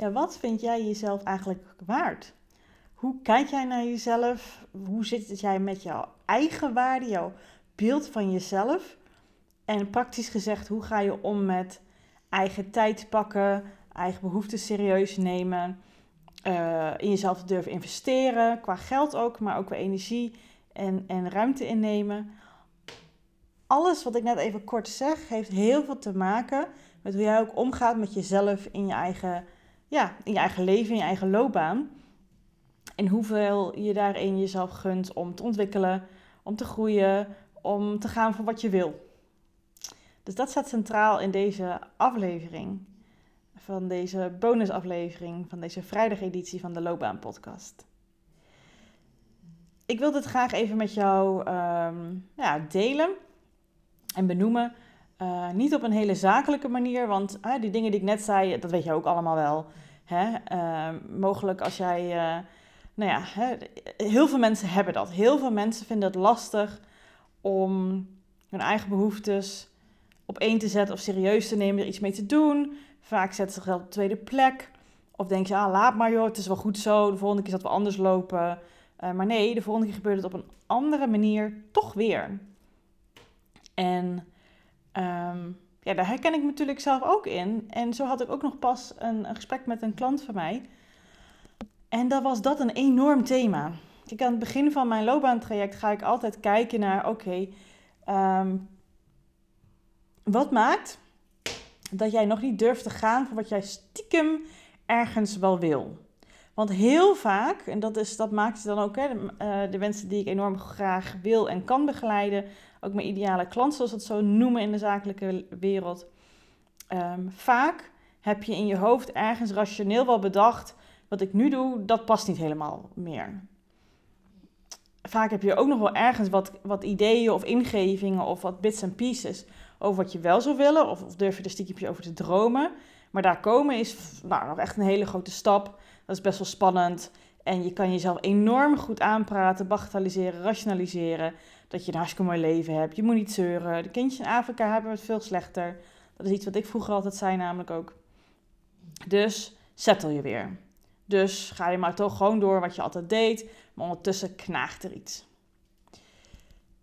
ja, wat vind jij jezelf eigenlijk waard? Hoe kijk jij naar jezelf? Hoe zit het jij met jouw eigen waarde, jouw beeld van jezelf? En praktisch gezegd, hoe ga je om met eigen tijd pakken, eigen behoeften serieus nemen, uh, in jezelf durven investeren, qua geld ook, maar ook qua energie en, en ruimte innemen. Alles wat ik net even kort zeg, heeft heel veel te maken met hoe jij ook omgaat met jezelf in je eigen, ja, in je eigen leven, in je eigen loopbaan. En hoeveel je daarin jezelf gunt om te ontwikkelen, om te groeien, om te gaan voor wat je wil. Dus dat staat centraal in deze aflevering, van deze bonusaflevering, van deze vrijdageditie van de Loopbaan Podcast. Ik wil dit graag even met jou um, ja, delen en benoemen. Uh, niet op een hele zakelijke manier, want die dingen die ik net zei, dat weet je ook allemaal wel. Hè? Uh, mogelijk als jij, uh, nou ja, hè, heel veel mensen hebben dat. Heel veel mensen vinden het lastig om hun eigen behoeftes op één te zetten of serieus te nemen, er iets mee te doen. Vaak zetten ze zichzelf op de tweede plek. Of denk je, ah, laat maar joh, het is wel goed zo, de volgende keer dat we anders lopen. Uh, maar nee, de volgende keer gebeurt het op een andere manier toch weer. En um, ja, daar herken ik me natuurlijk zelf ook in. En zo had ik ook nog pas een, een gesprek met een klant van mij. En dat was dat een enorm thema. Kijk, aan het begin van mijn loopbaantraject ga ik altijd kijken naar, oké, um, wat maakt dat jij nog niet durft te gaan voor wat jij stiekem ergens wel wil? Want heel vaak, en dat, is, dat maakt dan ook hè, de, de mensen die ik enorm graag wil en kan begeleiden, ook mijn ideale klant, zoals we het zo noemen in de zakelijke wereld. Um, vaak heb je in je hoofd ergens rationeel wel bedacht, wat ik nu doe, dat past niet helemaal meer. Vaak heb je ook nog wel ergens wat, wat ideeën of ingevingen of wat bits en pieces over wat je wel zou willen, of, of durf je er stiekem over te dromen. Maar daar komen is nou, nog echt een hele grote stap. Dat is best wel spannend. En je kan jezelf enorm goed aanpraten, bagatelliseren, rationaliseren. Dat je een hartstikke mooi leven hebt. Je moet niet zeuren. De kindjes in Afrika hebben het veel slechter. Dat is iets wat ik vroeger altijd zei, namelijk ook. Dus settle je weer. Dus ga je maar toch gewoon door wat je altijd deed. Maar ondertussen knaagt er iets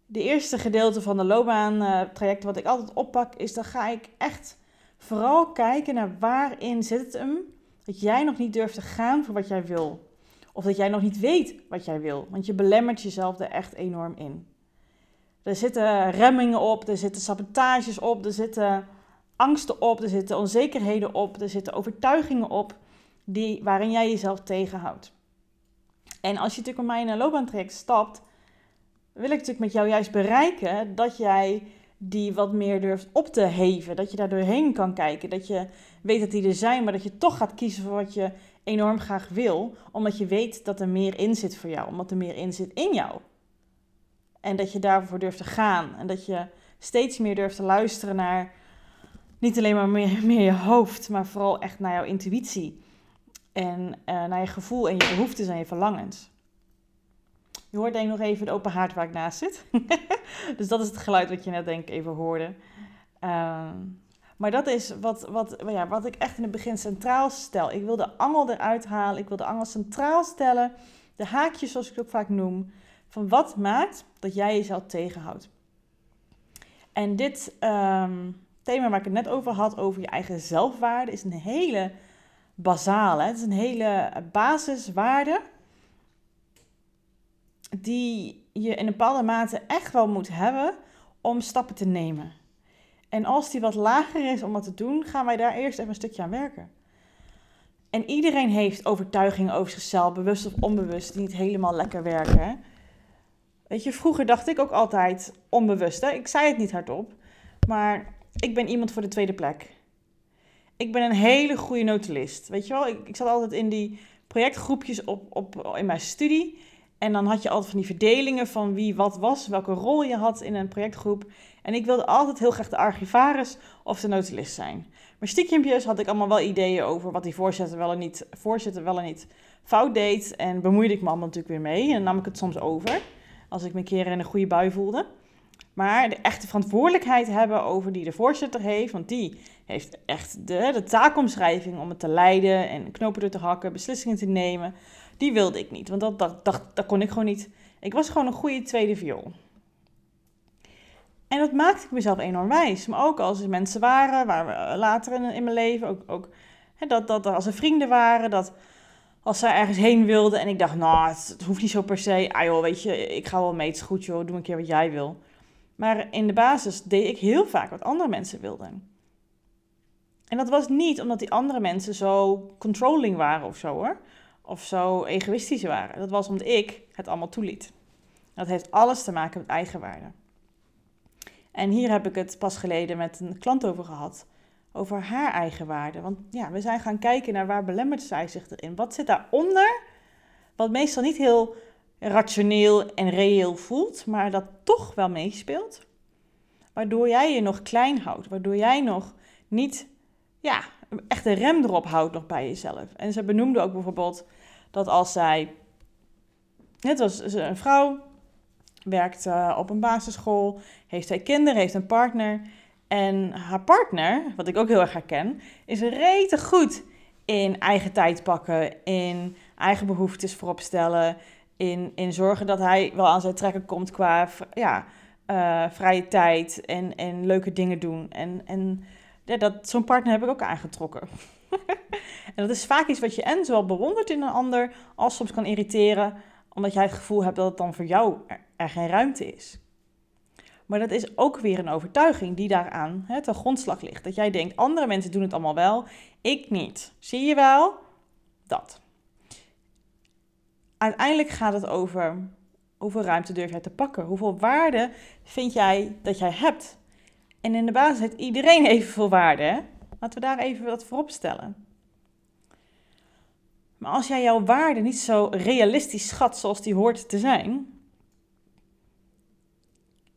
de eerste gedeelte van de loopbaantraject wat ik altijd oppak, is dan ga ik echt vooral kijken naar waarin zit het hem dat jij nog niet durft te gaan voor wat jij wil. Of dat jij nog niet weet wat jij wil, want je belemmert jezelf er echt enorm in. Er zitten remmingen op, er zitten sabotages op, er zitten angsten op, er zitten onzekerheden op, er zitten overtuigingen op die, waarin jij jezelf tegenhoudt. En als je natuurlijk op mij in een loopbaantraject stapt, wil ik natuurlijk met jou juist bereiken dat jij die wat meer durft op te heven. Dat je daar doorheen kan kijken. Dat je weet dat die er zijn, maar dat je toch gaat kiezen voor wat je enorm graag wil. Omdat je weet dat er meer in zit voor jou. Omdat er meer in zit in jou. En dat je daarvoor durft te gaan. En dat je steeds meer durft te luisteren naar niet alleen maar meer, meer je hoofd, maar vooral echt naar jouw intuïtie. En uh, naar je gevoel en je behoeftes en je verlangens. Je hoort denk ik nog even de open haard waar ik naast zit. dus dat is het geluid wat je net denk ik even hoorde. Uh, maar dat is wat, wat, ja, wat ik echt in het begin centraal stel. Ik wil de angel eruit halen. Ik wil de angel centraal stellen. De haakjes, zoals ik het ook vaak noem. Van wat maakt dat jij jezelf tegenhoudt. En dit um, thema waar ik het net over had, over je eigen zelfwaarde, is een hele basale. Het is een hele basiswaarde die je in een bepaalde mate echt wel moet hebben om stappen te nemen. En als die wat lager is om wat te doen, gaan wij daar eerst even een stukje aan werken. En iedereen heeft overtuigingen over zichzelf, bewust of onbewust, die niet helemaal lekker werken. Weet je, vroeger dacht ik ook altijd onbewust. Hè? Ik zei het niet hardop, maar ik ben iemand voor de tweede plek. Ik ben een hele goede notulist. Weet je wel, ik, ik zat altijd in die projectgroepjes op, op, in mijn studie. En dan had je altijd van die verdelingen van wie wat was, welke rol je had in een projectgroep. En ik wilde altijd heel graag de archivaris of de notulist zijn. Maar stiekjempjes had ik allemaal wel ideeën over wat die voorzitter wel en niet, voorzitter wel en niet fout deed. En bemoeide ik me allemaal natuurlijk weer mee. En nam ik het soms over, als ik me een keer in een goede bui voelde. Maar de echte verantwoordelijkheid hebben over die de voorzitter heeft, want die heeft echt de, de taakomschrijving om het te leiden en knopen er te hakken, beslissingen te nemen. Die wilde ik niet, want dat, dat, dat, dat kon ik gewoon niet. Ik was gewoon een goede tweede viool. En dat maakte ik mezelf enorm wijs. Maar ook als er mensen waren, waar we later in, in mijn leven, ook, ook hè, dat, dat als er vrienden waren, dat als zij ergens heen wilden en ik dacht, nou, het, hoeft niet zo per se. Ah joh, weet je, ik ga wel mee, het is goed joh, doe een keer wat jij wil. Maar in de basis deed ik heel vaak wat andere mensen wilden. En dat was niet omdat die andere mensen zo controlling waren of zo hoor. Of zo egoïstisch waren. Dat was omdat ik het allemaal toeliet. Dat heeft alles te maken met eigenwaarde. En hier heb ik het pas geleden met een klant over gehad. Over haar eigenwaarde. Want ja, we zijn gaan kijken naar waar belemmert zij zich erin. Wat zit daaronder? Wat meestal niet heel rationeel en reëel voelt, maar dat toch wel meespeelt. Waardoor jij je nog klein houdt. Waardoor jij nog niet ja, echt een rem erop houdt nog bij jezelf. En ze benoemde ook bijvoorbeeld dat als zij. Het was een vrouw, werkt uh, op een basisschool, heeft twee kinderen, heeft een partner. En haar partner, wat ik ook heel erg herken, is rete goed in eigen tijd pakken, in eigen behoeftes voorop stellen, in, in zorgen dat hij wel aan zijn trekken komt qua ja, uh, vrije tijd en, en leuke dingen doen. En, en ja, dat, zo'n partner heb ik ook aangetrokken. en dat is vaak iets wat je en zowel bewondert in een ander, als soms kan irriteren, omdat jij het gevoel hebt dat het dan voor jou er, geen ruimte is. Maar dat is ook weer een overtuiging die daaraan hè, ten grondslag ligt. Dat jij denkt, andere mensen doen het allemaal wel, ik niet. Zie je wel? Dat. Uiteindelijk gaat het over hoeveel ruimte durf jij te pakken? Hoeveel waarde vind jij dat jij hebt? En in de basis heeft iedereen evenveel waarde. Hè? Laten we daar even wat voor opstellen. Maar als jij jouw waarde niet zo realistisch schat zoals die hoort te zijn,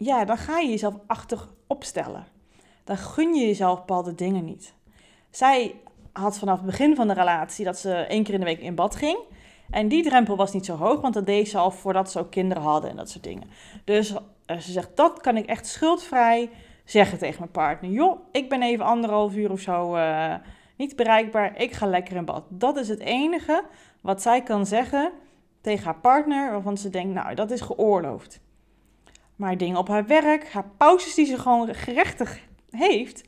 ja, dan ga je jezelf achter opstellen. Dan gun je jezelf bepaalde dingen niet. Zij had vanaf het begin van de relatie dat ze één keer in de week in bad ging. En die drempel was niet zo hoog, want dat deed ze al voordat ze ook kinderen hadden en dat soort dingen. Dus eh, ze zegt, dat kan ik echt schuldvrij zeggen tegen mijn partner. Joh, ik ben even anderhalf uur of zo uh, niet bereikbaar. Ik ga lekker in bad. Dat is het enige wat zij kan zeggen tegen haar partner, waarvan ze denkt, nou, dat is geoorloofd. Maar dingen op haar werk, haar pauzes die ze gewoon gerechtig heeft,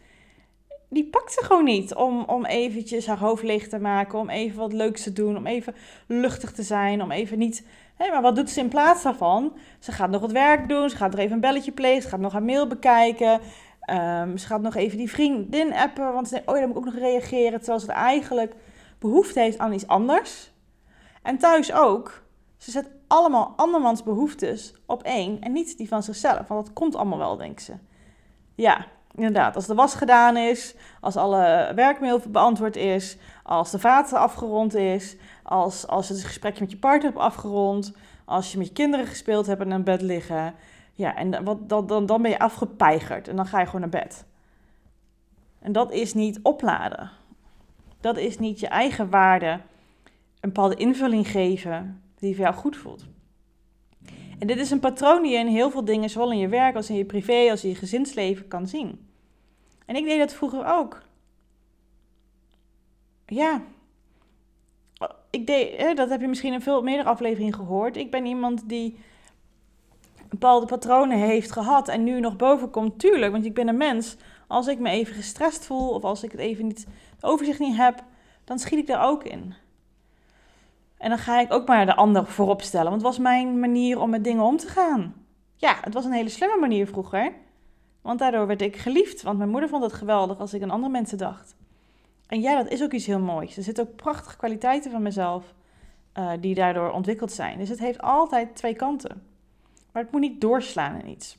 die pakt ze gewoon niet om, om eventjes haar hoofd leeg te maken, om even wat leuks te doen, om even luchtig te zijn, om even niet... Hé, maar wat doet ze in plaats daarvan? Ze gaat nog het werk doen, ze gaat nog even een belletje plegen, ze gaat nog haar mail bekijken, um, ze gaat nog even die vriendin appen, want ze denkt, oh ja, dan moet ik ook nog reageren, terwijl ze eigenlijk behoefte heeft aan iets anders. En thuis ook. Ze zet allemaal andermans behoeftes op één en niet die van zichzelf, want dat komt allemaal wel, denkt ze. Ja, inderdaad, als de was gedaan is, als alle werkmail beantwoord is, als de vaat afgerond is, als, als het gesprekje met je partner hebt afgerond, als je met je kinderen gespeeld hebt en in bed liggen. Ja, en wat, dan, dan, dan ben je afgepeigerd en dan ga je gewoon naar bed. En dat is niet opladen. Dat is niet je eigen waarde een bepaalde invulling geven die voor jou goed voelt. En dit is een patroon die je in heel veel dingen, zowel in je werk als in je privé, als in je gezinsleven kan zien. En ik deed dat vroeger ook. Ja. Ik deed, dat heb je misschien in veel meerdere afleveringen gehoord. Ik ben iemand die bepaalde patronen heeft gehad en nu nog boven komt. Tuurlijk, want ik ben een mens. Als ik me even gestrest voel of als ik het even niet, overzicht niet heb, dan schiet ik daar ook in. En dan ga ik ook maar de ander voorop stellen. Want het was mijn manier om met dingen om te gaan. Ja, het was een hele slimme manier vroeger. Want daardoor werd ik geliefd. Want mijn moeder vond het geweldig als ik aan andere mensen dacht. En ja, dat is ook iets heel moois. Er zitten ook prachtige kwaliteiten van mezelf uh, die daardoor ontwikkeld zijn. Dus het heeft altijd twee kanten. Maar het moet niet doorslaan in iets.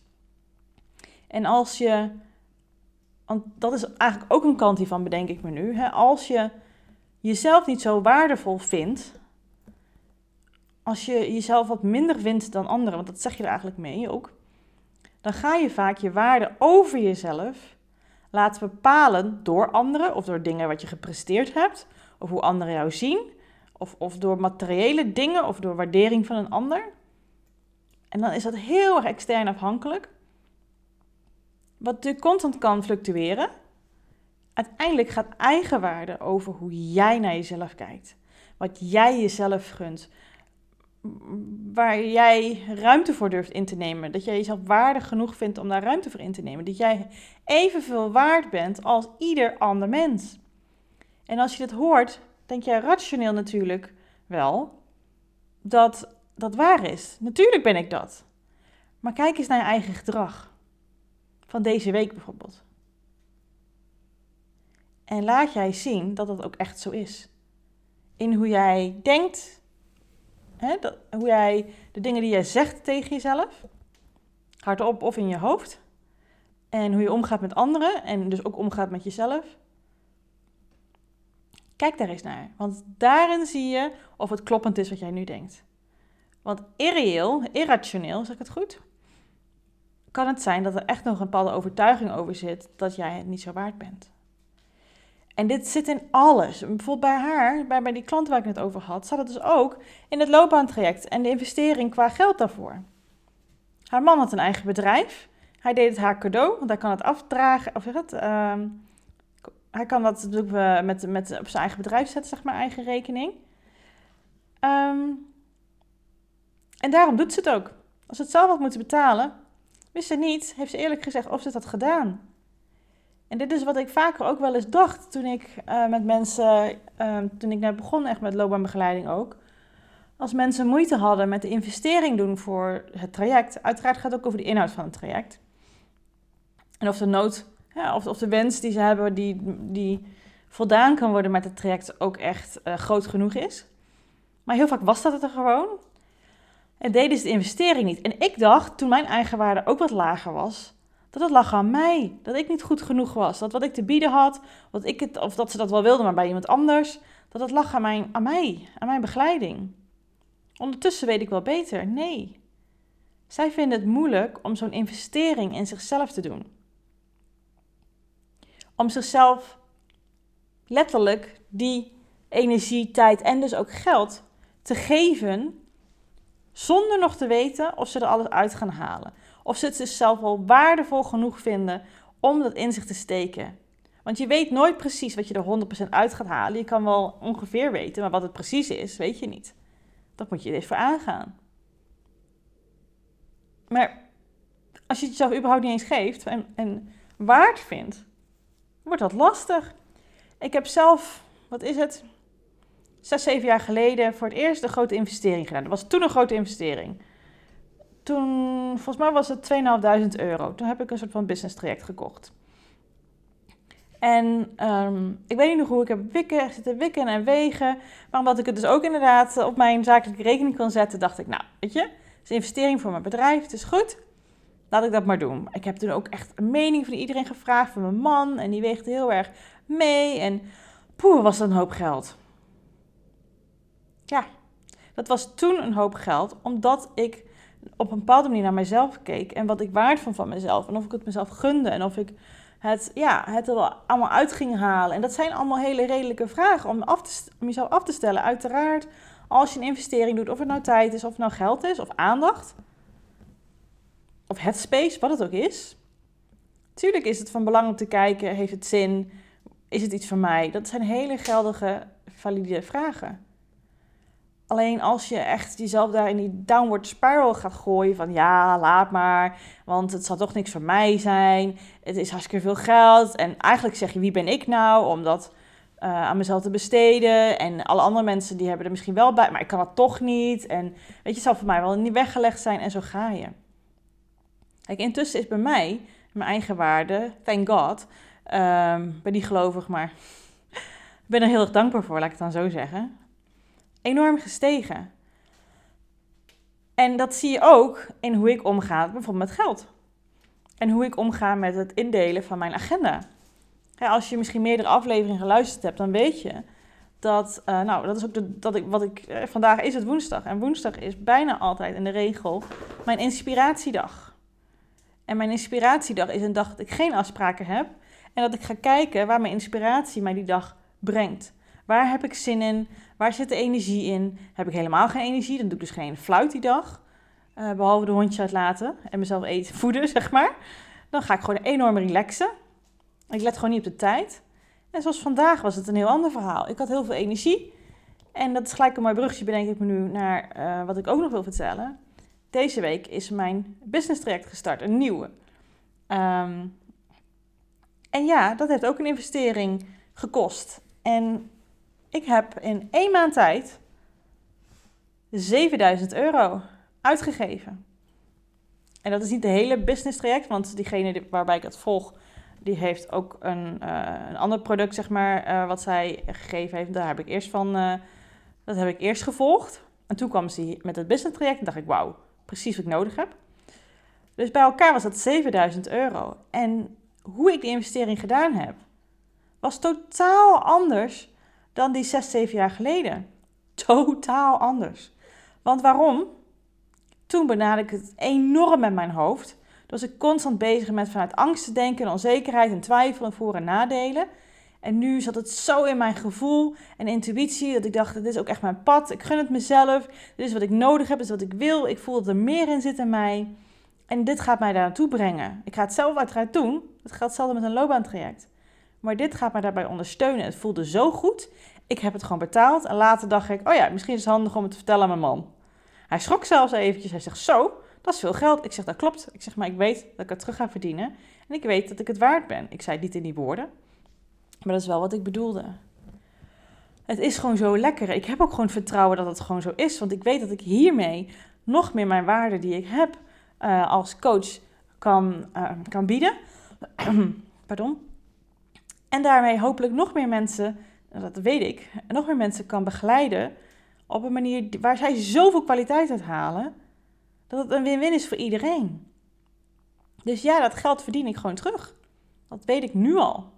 En als je, want dat is eigenlijk ook een kant hiervan, bedenk ik me nu. Hè? Als je jezelf niet zo waardevol vindt, als je jezelf wat minder vindt dan anderen, want dat zeg je er eigenlijk mee ook, dan ga je vaak je waarde over jezelf laten bepalen door anderen of door dingen wat je gepresteerd hebt, of hoe anderen jou zien, of, of door materiële dingen of door waardering van een ander. En dan is dat heel erg extern afhankelijk. wat natuurlijk constant kan fluctueren. Uiteindelijk gaat eigenwaarde over hoe jij naar jezelf kijkt. Wat jij jezelf gunt. Waar jij ruimte voor durft in te nemen. Dat jij jezelf waardig genoeg vindt om daar ruimte voor in te nemen. Dat jij evenveel waard bent als ieder ander mens. En als je dit hoort, denk jij rationeel natuurlijk wel dat dat waar is. Natuurlijk ben ik dat. Maar kijk eens naar je eigen gedrag. Van deze week bijvoorbeeld. En laat jij zien dat dat ook echt zo is. In hoe jij denkt, hoe jij de dingen die jij zegt tegen jezelf, hardop of in je hoofd, en hoe je omgaat met anderen en dus ook omgaat met jezelf. Kijk daar eens naar, want daarin zie je of het kloppend is wat jij nu denkt. Want irreëel, irrationeel, zeg ik het goed? Kan het zijn dat er echt nog een bepaalde overtuiging over zit dat jij het niet zo waard bent. En dit zit in alles. Bijvoorbeeld bij haar, bij, bij die klant waar ik het over had, zat het dus ook in het loopbaantraject en de investering qua geld daarvoor. Haar man had een eigen bedrijf. Hij deed het haar cadeau, want hij kan het afdragen, of het, uh, hij kan dat met, met, op zijn eigen bedrijf zetten, zeg maar, eigen rekening. Um, en daarom doet ze het ook. Als ze het zelf had moeten betalen, wist ze niet, heeft ze eerlijk gezegd, of ze het had gedaan. En dit is wat ik vaker ook wel eens dacht toen ik uh, met mensen, uh, toen ik net begon echt met loopbaanbegeleiding ook. Als mensen moeite hadden met de investering doen voor het traject, uiteraard gaat het ook over de inhoud van het traject. En of de nood, of, de wens die ze hebben, die, die voldaan kan worden met het traject, ook echt uh, groot genoeg is. Maar heel vaak was dat het er gewoon. En deden ze de investering niet. En ik dacht, toen mijn eigenwaarde ook wat lager was, dat het lag aan mij. Dat ik niet goed genoeg was. Dat wat ik te bieden had, wat ik het, of dat ze dat wel wilden, maar bij iemand anders, dat het lag aan, mijn, aan mij, aan mijn begeleiding. Ondertussen weet ik wel beter. Nee. Zij vinden het moeilijk om zo'n investering in zichzelf te doen. Om zichzelf letterlijk die energie, tijd en dus ook geld te geven zonder nog te weten of ze er alles uit gaan halen. Of ze het zichzelf wel waardevol genoeg vinden om dat in zich te steken. Want je weet nooit precies wat je er 100% uit gaat halen. Je kan wel ongeveer weten, maar wat het precies is, weet je niet. Dat moet je er voor aangaan. Maar als je het jezelf überhaupt niet eens geeft en, en waard vindt, wordt dat lastig. Ik heb zelf, wat is het? zes, zeven jaar geleden voor het eerst een grote investering gedaan. Dat was toen een grote investering. Toen, volgens mij was het 2.500 euro. Toen heb ik een soort van business traject gekocht. En um, ik weet niet nog hoe ik heb wikken, zitten wikken en wegen. Maar omdat ik het dus ook inderdaad op mijn zakelijke rekening kon zetten, dacht ik, nou, weet je, het is een investering voor mijn bedrijf, het is goed. Laat ik dat maar doen. Ik heb toen ook echt een mening van iedereen gevraagd, van mijn man. En die weegde heel erg mee. En poeh, was dat een hoop geld. Ja, dat was toen een hoop geld, omdat ik op een bepaalde manier naar mezelf keek en wat ik waard vond van mezelf en of ik het mezelf gunde en of ik het, ja, het er allemaal uit ging halen. En dat zijn allemaal hele redelijke vragen om, af te, om jezelf af te stellen. Uiteraard, als je een investering doet, of het nou tijd is, of het nou geld is, of aandacht, of headspace, wat het ook is. Tuurlijk is het van belang om te kijken, heeft het zin, is het iets voor mij? Dat zijn hele geldige, valide vragen. Alleen als je echt jezelf daar in die downward spiral gaat gooien van ja, laat maar, want het zal toch niks voor mij zijn. Het is hartstikke veel geld. En eigenlijk zeg je wie ben ik nou om dat uh, aan mezelf te besteden. En alle andere mensen die hebben er misschien wel bij, maar ik kan dat toch niet. En weet je, het zal voor mij wel niet weggelegd zijn en zo ga je. Kijk, intussen is bij mij, mijn eigen waarde, thank God, um, ben niet gelovig, maar ik ben er heel erg dankbaar voor, laat ik het dan zo zeggen enorm gestegen. En dat zie je ook in hoe ik omga bijvoorbeeld met geld. En hoe ik omga met het indelen van mijn agenda. Als je misschien meerdere afleveringen geluisterd hebt, dan weet je dat, uh, nou, dat is ook dat ik, wat ik, uh, vandaag is het woensdag. En woensdag is bijna altijd in de regel mijn inspiratiedag. En mijn inspiratiedag is een dag dat ik geen afspraken heb. En dat ik ga kijken waar mijn inspiratie mij die dag brengt. Waar heb ik zin in? Waar zit de energie in? Heb ik helemaal geen energie? Dan doe ik dus geen fluit die dag. Uh, behalve de hondje uitlaten en mezelf eten, voeden, zeg maar. dan ga ik gewoon enorm relaxen. Ik let gewoon niet op de tijd. En zoals vandaag was het een heel ander verhaal. Ik had heel veel energie. En dat is gelijk een mooi brugje, bedenk ik me nu, naar uh, wat ik ook nog wil vertellen. Deze week is mijn business traject gestart, een nieuwe. Um, en ja, dat heeft ook een investering gekost. En ik heb in één maand tijd 7000 euro uitgegeven. En dat is niet de hele business traject, want diegene waarbij ik het volg, die heeft ook een, uh, een ander product, zeg maar, uh, wat zij gegeven heeft. Daar heb ik eerst van, uh, dat heb ik eerst gevolgd. En toen kwam ze met het business traject en dacht ik, wauw, precies wat ik nodig heb. Dus bij elkaar was dat 7000 euro. En hoe ik die investering gedaan heb, was totaal anders dan die 6, 7 jaar geleden. Totaal anders. Want waarom? Toen benaderde ik het enorm met mijn hoofd. Toen was ik constant bezig met vanuit angst te denken, onzekerheid en twijfel en voor- en nadelen. En nu zat het zo in mijn gevoel en intuïtie dat ik dacht, dit is ook echt mijn pad. Ik gun het mezelf. Dit is wat ik nodig heb, dit is wat ik wil. Ik voel dat er meer in zit in mij. En dit gaat mij daar naartoe brengen. Ik ga het zelf uiteraard doen. Het gaat hetzelfde met een loopbaantraject. Maar dit gaat mij daarbij ondersteunen. Het voelde zo goed. Ik heb het gewoon betaald. En later dacht ik, oh ja, misschien is het handig om het te vertellen aan mijn man. Hij schrok zelfs eventjes. Hij zegt, zo, dat is veel geld. Ik zeg, dat klopt. Ik zeg, maar ik weet dat ik het terug ga verdienen. En ik weet dat ik het waard ben. Ik zei het niet in die woorden. Maar dat is wel wat ik bedoelde. Het is gewoon zo lekker. Ik heb ook gewoon vertrouwen dat het gewoon zo is. Want ik weet dat ik hiermee nog meer mijn waarde die ik heb uh, als coach kan, uh, kan bieden. Pardon. En daarmee hopelijk nog meer mensen, dat weet ik, nog meer mensen kan begeleiden op een manier waar zij zoveel kwaliteit uit halen, dat het een win-win is voor iedereen. Dus ja, dat geld verdien ik gewoon terug. Dat weet ik nu al.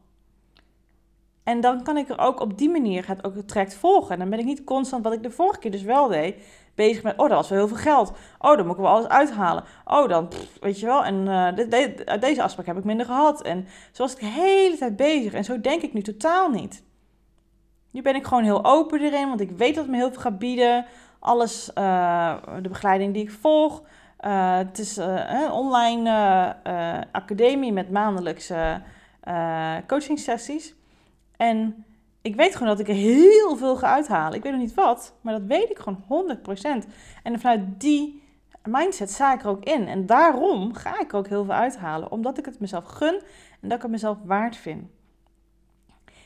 En dan kan ik er ook op die manier het ook het traject volgen. En dan ben ik niet constant, wat ik de vorige keer dus wel deed, bezig met, oh, dat was wel heel veel geld. Oh, dan moet ik wel alles uithalen. Oh, dan, weet je wel, en uh, deze afspraak heb ik minder gehad. En zo was ik de hele tijd bezig. En zo denk ik nu totaal niet. Nu ben ik gewoon heel open erin, want ik weet dat het me heel veel gaat bieden. Alles, uh, de begeleiding die ik volg. Uh, het is een online academie met maandelijkse coaching sessies. En ik weet gewoon dat ik er heel veel ga uithalen. Ik weet nog niet wat, maar dat weet ik gewoon 100%. En vanuit die mindset sta ik er ook in. En daarom ga ik er ook heel veel uithalen. Omdat ik het mezelf gun en dat ik het mezelf waard vind.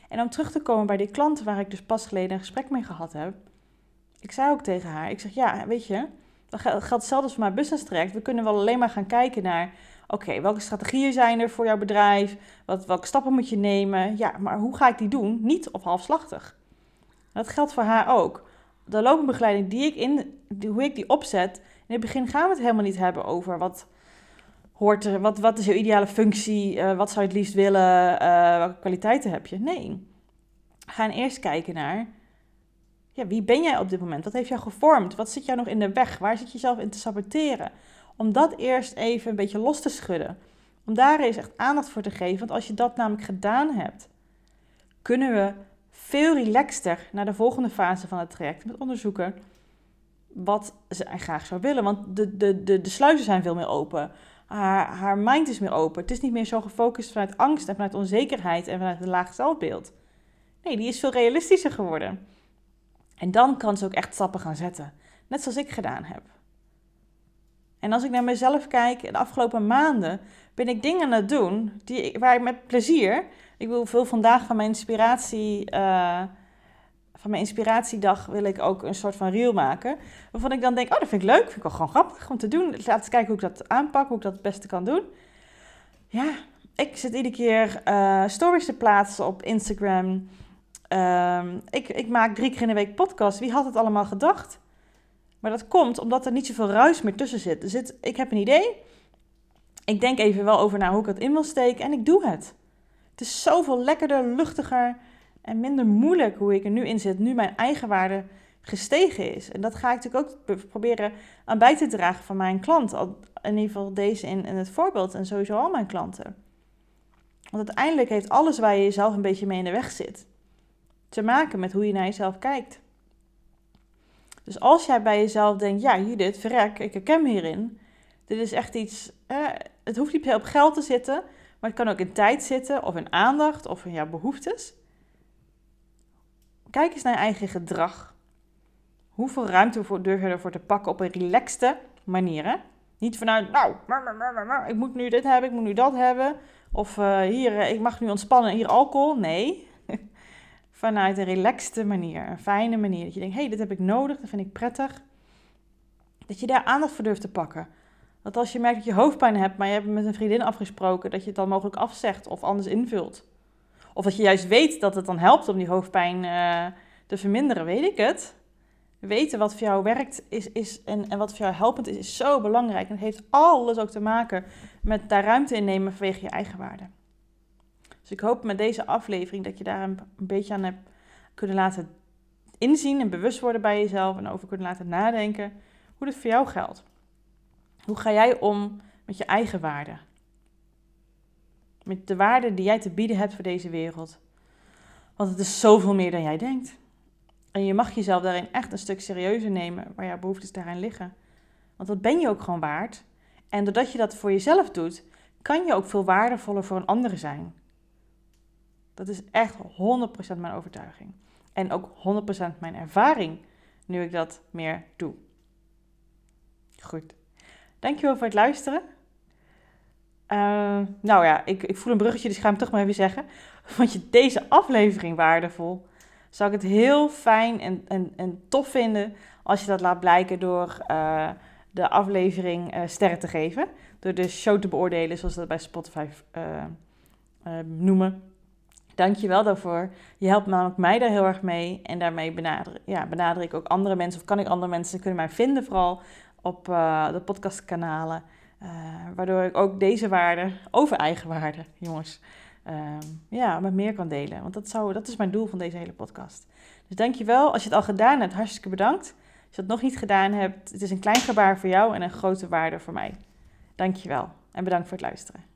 En om terug te komen bij die klanten waar ik dus pas geleden een gesprek mee gehad heb. Ik zei ook tegen haar, ik zeg ja, weet je, dat geldt hetzelfde als voor mijn business traject. We kunnen wel alleen maar gaan kijken naar Oké, welke strategieën zijn er voor jouw bedrijf? Wat, welke stappen moet je nemen? Ja, maar hoe ga ik die doen? Niet of halfslachtig. Dat geldt voor haar ook. De loopbegeleiding die ik in, hoe ik die opzet, in het begin gaan we het helemaal niet hebben over wat hoort er, wat, wat is jouw ideale functie, uh, wat zou je het liefst willen, uh, welke kwaliteiten heb je. Nee, gaan eerst kijken naar, ja, wie ben jij op dit moment? Wat heeft jou gevormd? Wat zit jou nog in de weg? Waar zit je zelf in te saboteren? Om dat eerst even een beetje los te schudden. Om daar eens echt aandacht voor te geven. Want als je dat namelijk gedaan hebt, kunnen we veel relaxter naar de volgende fase van het traject met onderzoeken wat ze graag zou willen. Want de, de, de, de sluizen zijn veel meer open. Haar, haar mind is meer open. Het is niet meer zo gefocust vanuit angst en vanuit onzekerheid en vanuit een laag zelfbeeld. Nee, die is veel realistischer geworden. En dan kan ze ook echt stappen gaan zetten. Net zoals ik gedaan heb. En als ik naar mezelf kijk, de afgelopen maanden ben ik dingen aan het doen die, waar ik met plezier. Ik wil veel vandaag van mijn inspiratie. Uh, van mijn inspiratiedag wil ik ook een soort van reel maken. Waarvan ik dan denk, oh, dat vind ik leuk. Vind ik ook gewoon grappig om te doen. Laten kijken hoe ik dat aanpak, hoe ik dat het beste kan doen. Ja, ik zit iedere keer uh, stories te plaatsen op Instagram. Uh, ik, ik maak drie keer in de week podcast. Wie had het allemaal gedacht? Maar dat komt omdat er niet zoveel ruis meer tussen zit. Er zit ik heb een idee. Ik denk even wel over naar hoe ik het in wil steken en ik doe het. Het is zoveel lekkerder, luchtiger en minder moeilijk hoe ik er nu in zit, nu mijn eigen waarde gestegen is. En dat ga ik natuurlijk ook proberen aan bij te dragen van mijn klant. In ieder geval deze in, in het voorbeeld en sowieso al mijn klanten. Want uiteindelijk heeft alles waar je jezelf een beetje mee in de weg zit, te maken met hoe je naar jezelf kijkt. Dus als jij bij jezelf denkt, ja Judith, verrek, ik herken me hierin. Dit is echt iets, het hoeft niet op geld te zitten, maar het kan ook in tijd zitten, of in aandacht, of in jouw behoeftes. Kijk eens naar je eigen gedrag. Hoeveel ruimte durf je ervoor te pakken op een relaxte manier? Hè? Niet vanuit, nou, ik moet nu dit hebben, ik moet nu dat hebben. Of uh, hier, eh, ik mag nu ontspannen, hier alcohol. Nee. Vanuit een relaxte manier, een fijne manier. Dat je denkt, hé, hey, dit heb ik nodig, dat vind ik prettig. Dat je daar aandacht voor durft te pakken. Dat als je merkt dat je hoofdpijn hebt, maar je hebt met een vriendin afgesproken, dat je het dan mogelijk afzegt of anders invult. Of dat je juist weet dat het dan helpt om die hoofdpijn uh, te verminderen, weet ik het. Weten wat voor jou werkt is, is, en, en wat voor jou helpend is, is zo belangrijk. En het heeft alles ook te maken met daar ruimte in nemen vanwege je eigen waarde. Dus ik hoop met deze aflevering dat je daar een, beetje aan hebt kunnen laten inzien en bewust worden bij jezelf en over kunnen laten nadenken hoe dit voor jou geldt. Hoe ga jij om met je eigen waarde? Met de waarde die jij te bieden hebt voor deze wereld. Want het is zoveel meer dan jij denkt. En je mag jezelf daarin echt een stuk serieuzer nemen waar jouw behoeftes daarin liggen. Want dat ben je ook gewoon waard. En doordat je dat voor jezelf doet, kan je ook veel waardevoller voor een ander zijn. Dat is echt 100% mijn overtuiging. En ook 100% mijn ervaring nu ik dat meer doe. Goed. Dankjewel voor het luisteren. Uh, nou ja, ik, ik voel een bruggetje, dus ik ga hem toch maar even zeggen. Vond je deze aflevering waardevol? Zou ik het heel fijn en, en, en tof vinden als je dat laat blijken door uh, de aflevering uh, sterren te geven. Door de show te beoordelen, zoals we dat bij Spotify noemen. Dank je wel daarvoor. Je helpt namelijk mij daar heel erg mee. En daarmee benader, ja, benader ik ook andere mensen. Of kan ik andere mensen kunnen mij vinden vooral op uh, de podcastkanalen. Uh, waardoor ik ook deze waarde, over eigenwaarde, jongens, uh, ja, met meer kan delen. Want dat, zou, dat is mijn doel van deze hele podcast. Dus dankjewel. Als je het al gedaan hebt, hartstikke bedankt. Als je het nog niet gedaan hebt, het is een klein gebaar voor jou en een grote waarde voor mij. Dankjewel en bedankt voor het luisteren.